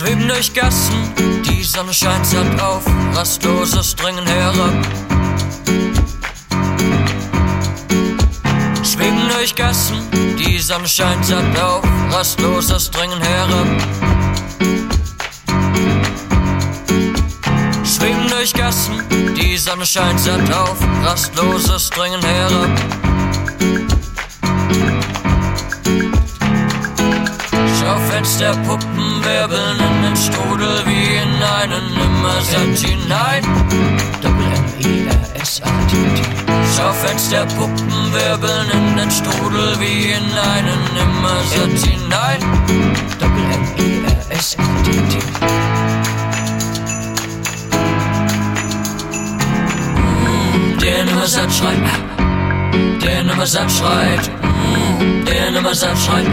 Schweben durch Gassen, die Sonne scheint satt auf, rastloses Dringen herab. Schweben durch Gassen, die Sonne scheint satt auf, rastloses Dringen herab. Schweben durch Gassen, die Sonne scheint satt auf, rastloses Dringen herab. Schaufenster Puppen wirbeln Strudel wie in einen Nimmersatt hinein. Doppel-M-E-R-S-A-T-T. Schaufenster Puppen wirbeln in den Strudel wie in einen Nimmersatt hinein. Doppel-M-E-R-S-A-T-T. Der Nimmersatt schreit, der Nimmersatt schreit, der Nimmersatt schreit,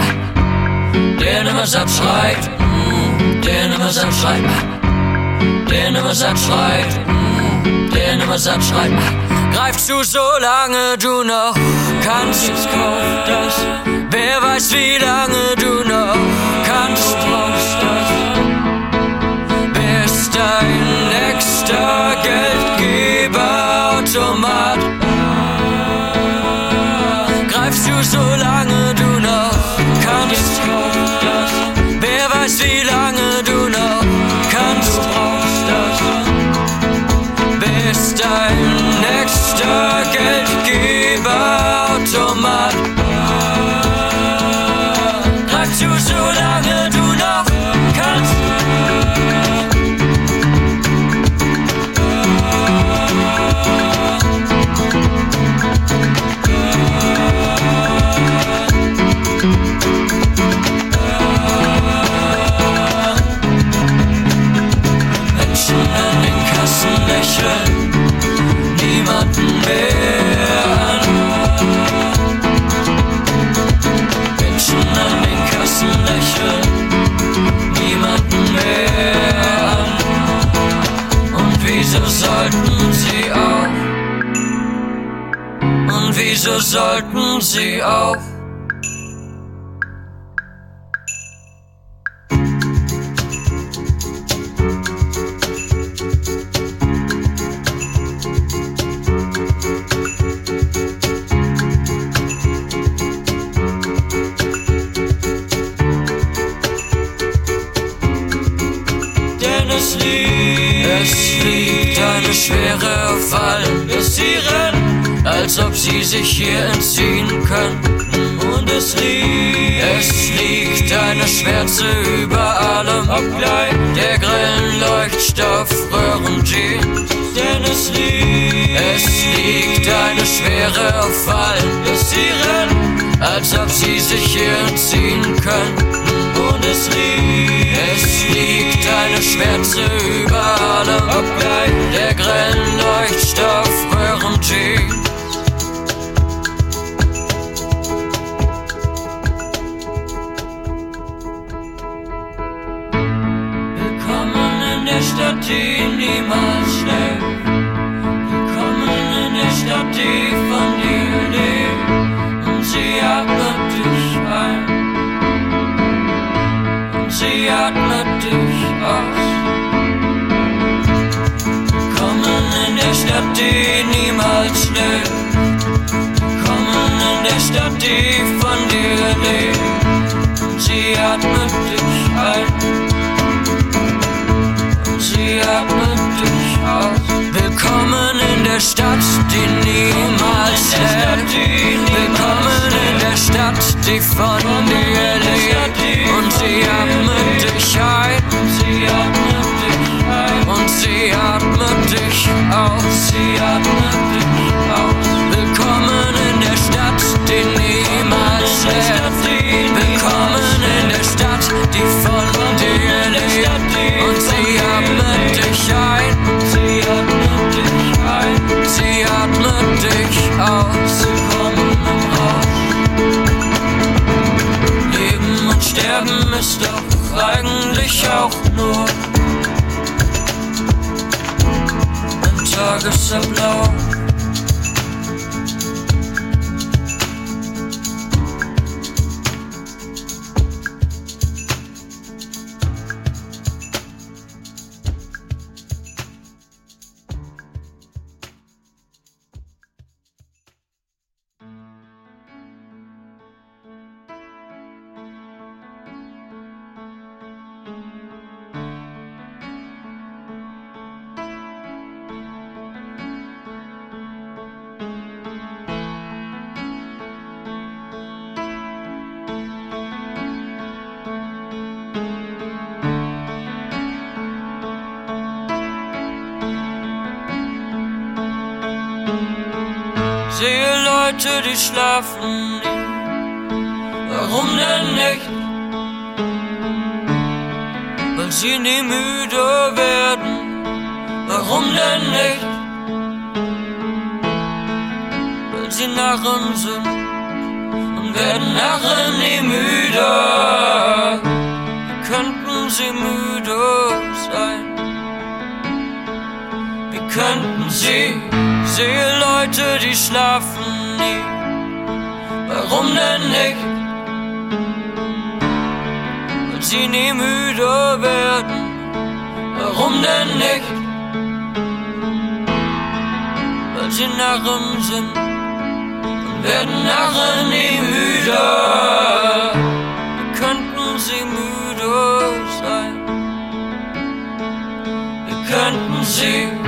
der Nimmersatt schreit, der Nimmersatt schreit, der Nimmersatt schreit, der Nimmersatt schreit. Greif zu, solange du noch kannst, kauf das. Wer weiß, wie lange du noch kannst, brauchst Geldgeberautomat greifst du, solange du noch kannst. Menschen an Kassen lächeln, niemanden mehr wieso sollten sie auch? Und wieso sollten sie auch? Es liegt, es liegt eine Schwere auf allen, rennen, als ob sie sich hier entziehen könnten. Und es liegt, es liegt eine Schwärze über allem, obgleich der grellen Leuchtstoffröhren Jeans. Denn es liegt, es liegt eine Schwere auf allen, rennen, als ob sie sich hier entziehen könnten. Und es liegt, es Schwärze über allem, obgleich der grellen Leuchtstoffröhren Jeans. Willkommen in der Stadt, die niemals schläft. Willkommen in der Stadt, die von dir lebt. Und sie atmet dich ein. Und sie atmet aus. Willkommen in der Stadt, die niemals schläft. Willkommen in der Stadt, die von dir lebt. Und sie atmet dich ein. Sie atmet dich aus. Willkommen in der Stadt, die niemals schläft. Willkommen in der Stadt, die von dir lebt. Und sie atmet dich ein. Und sie atmet dich aus. Sie atmet dich aus. Willkommen in der Stadt, die niemals schläft. Willkommen in der Stadt, die von dir lebt. Und sie atmet dich ein. Sie atmet dich ein. Sie atmet dich aus. Willkommen im Rausch. Leben und Sterben ist doch eigentlich auch nur ein Tagesablauf. Leute, die schlafen nie. Warum denn nicht? Weil sie nie müde werden. Warum denn nicht? Weil sie Narren sind und werden Narren nie müde. Könnten sie müde sein? Könnten sie? Sehe Leute, die schlafen nie. Warum denn nicht? Weil sie nie müde werden. Warum denn nicht? Weil sie Narren sind und werden Narren nie müde. Wie könnten sie müde sein? Wie könnten sie